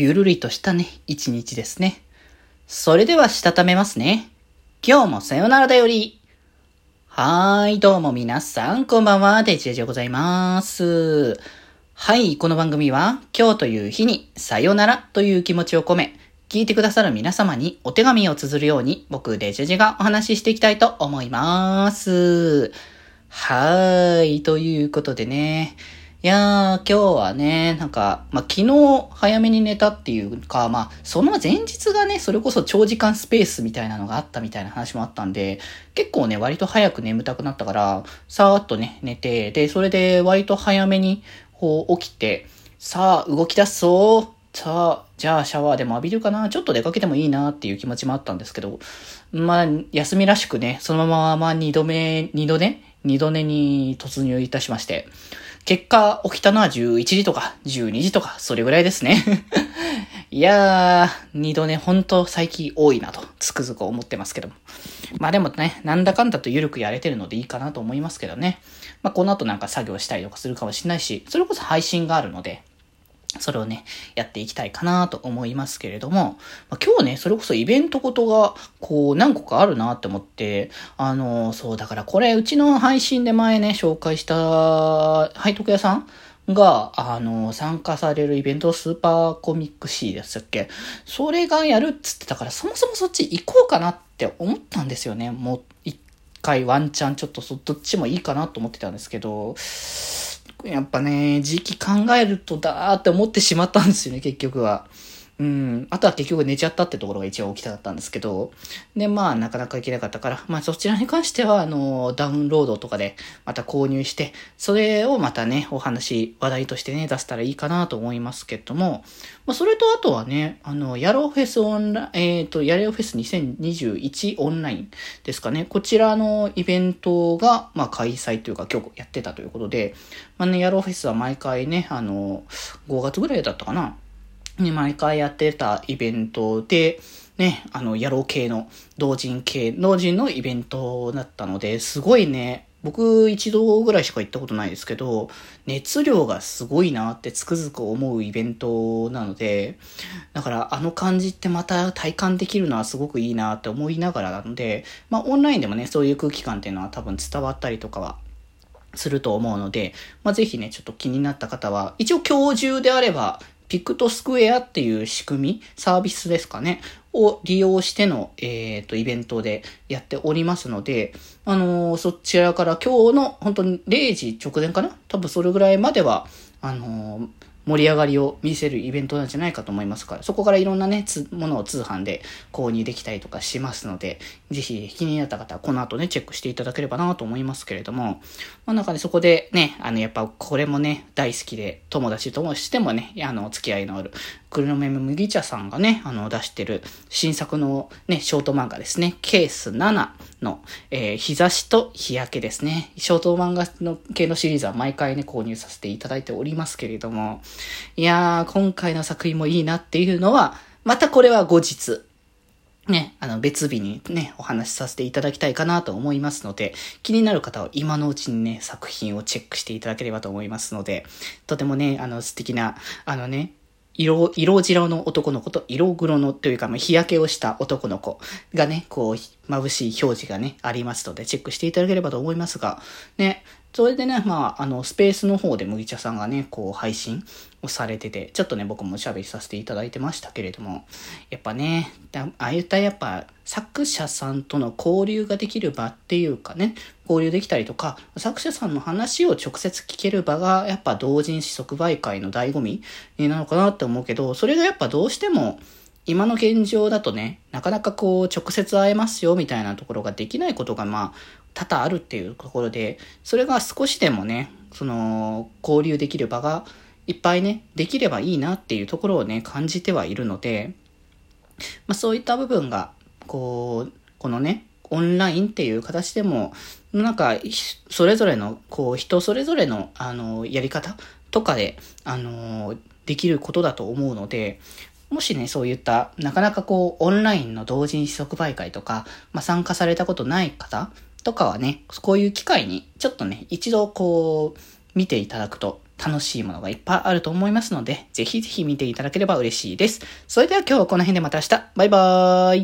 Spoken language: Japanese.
ゆるりとしたね、一日ですね。それではしたためますね。今日もさよならだより。はーい、どうも皆さん、こんばんは、デジェジでございます。はい、この番組は、今日という日に、さよならという気持ちを込め、聞いてくださる皆様にお手紙を綴るように、僕、デジェジがお話ししていきたいと思います。はーい、ということでね、いやー、今日はね、なんか、まあ、昨日早めに寝たっていうか、まあ、その前日がね、それこそ長時間スペースみたいなのがあったみたいな話もあったんで、結構ね、割と早く眠たくなったから、さーっとね、寝て、で、それで割と早めに、こう、起きて、さあ、動き出すぞさあ、じゃあシャワーでも浴びるかなちょっと出かけてもいいなっていう気持ちもあったんですけど、まあ、休みらしくね、そのまままあ二度目、二度寝二度寝に突入いたしまして、結果、起きたのは11時とか、12時とか、それぐらいですね。いやー、二度ね、ほんと最近多いなと、つくづく思ってますけども。まあでもね、なんだかんだと緩くやれてるのでいいかなと思いますけどね。まあこの後なんか作業したりとかするかもしれないし、それこそ配信があるので、それをね、やっていきたいかなと思いますけれども、まあ、今日ね、それこそイベントごとが、こう、何個かあるなって思って、あの、そう、だからこれ、うちの配信で前ね、紹介した、背徳屋さんが、あの、参加されるイベント、スーパーコミックシーでしたっけそれがやるっつってたから、そもそもそっち行こうかなって思ったんですよね。もう、一回ワンチャンちょっとそ、どっちもいいかなと思ってたんですけど、やっぱね、時期考えるとだーって思ってしまったんですよね、結局は。うん。あとは結局寝ちゃったってところが一番大きかったんですけど。で、まあ、なかなか行けなかったから、まあ、そちらに関しては、あの、ダウンロードとかでまた購入して、それをまたね、お話、話題としてね、出せたらいいかなと思いますけども、まあ、それとあとはね、あの、ヤローフェスオンライン、えっ、ー、と、ヤローフェス2021オンラインですかね。こちらのイベントが、まあ、開催というか、今日やってたということで、まあね、ヤローフェスは毎回ね、あの、5月ぐらいだったかな。に毎回やってたイベントで、ね、あの、野郎系の、同人系、同人のイベントだったので、すごいね、僕一度ぐらいしか行ったことないですけど、熱量がすごいなってつくづく思うイベントなので、だからあの感じってまた体感できるのはすごくいいなって思いながらなので、まあオンラインでもね、そういう空気感っていうのは多分伝わったりとかはすると思うので、まあぜひね、ちょっと気になった方は、一応今日中であれば、ピクトスクエアっていう仕組み、サービスですかね、を利用しての、えっ、ー、と、イベントでやっておりますので、あのー、そちらから今日の本当に0時直前かな？多分それぐらいまでは、あのー盛り上がりを見せるイベントなんじゃないかと思いますから、そこからいろんなね、つ、ものを通販で購入できたりとかしますので、ぜひ気になった方はこの後ね、チェックしていただければなと思いますけれども、まあなんかね、そこでね、あの、やっぱこれもね、大好きで、友達ともしてもね、あの、付き合いのある、黒目麦茶さんがね、あの、出してる新作のね、ショート漫画ですね、ケース7の、えー、日差しと日焼けですね。ショート漫画の系のシリーズは毎回ね、購入させていただいておりますけれども、いやー、今回の作品もいいなっていうのは、またこれは後日、ね、あの別日にね、お話しさせていただきたいかなと思いますので、気になる方は今のうちにね、作品をチェックしていただければと思いますので、とてもね、あの素敵な、あのね、色、色白の男の子と色黒のというか、日焼けをした男の子がね、こう、眩しい表示がね、ありますので、チェックしていただければと思いますが、ね、それでね、まあ、あの、スペースの方で麦茶さんがね、こう、配信をされてて、ちょっとね、僕もおしゃべりさせていただいてましたけれども、やっぱね、ああいったやっぱ、作者さんとの交流ができる場っていうかね、交流できたりとか、作者さんの話を直接聞ける場が、やっぱ同人誌即売会の醍醐味なのかなって思うけど、それがやっぱどうしても、今の現状だとね、なかなかこう、直接会えますよみたいなところができないことが、まあ、多々あるっていうところで、それが少しでもね、その、交流できる場がいっぱいね、できればいいなっていうところをね、感じてはいるので、まあそういった部分が、こう、このね、オンラインっていう形でも、なんか、それぞれの、こう、人それぞれの、あの、やり方とかで、あの、できることだと思うので、もしね、そういった、なかなかこう、オンラインの同人誌即売会とか、まあ、参加されたことない方とかはね、こういう機会に、ちょっとね、一度こう、見ていただくと楽しいものがいっぱいあると思いますので、ぜひぜひ見ていただければ嬉しいです。それでは今日はこの辺でまた明日。バイバーイ。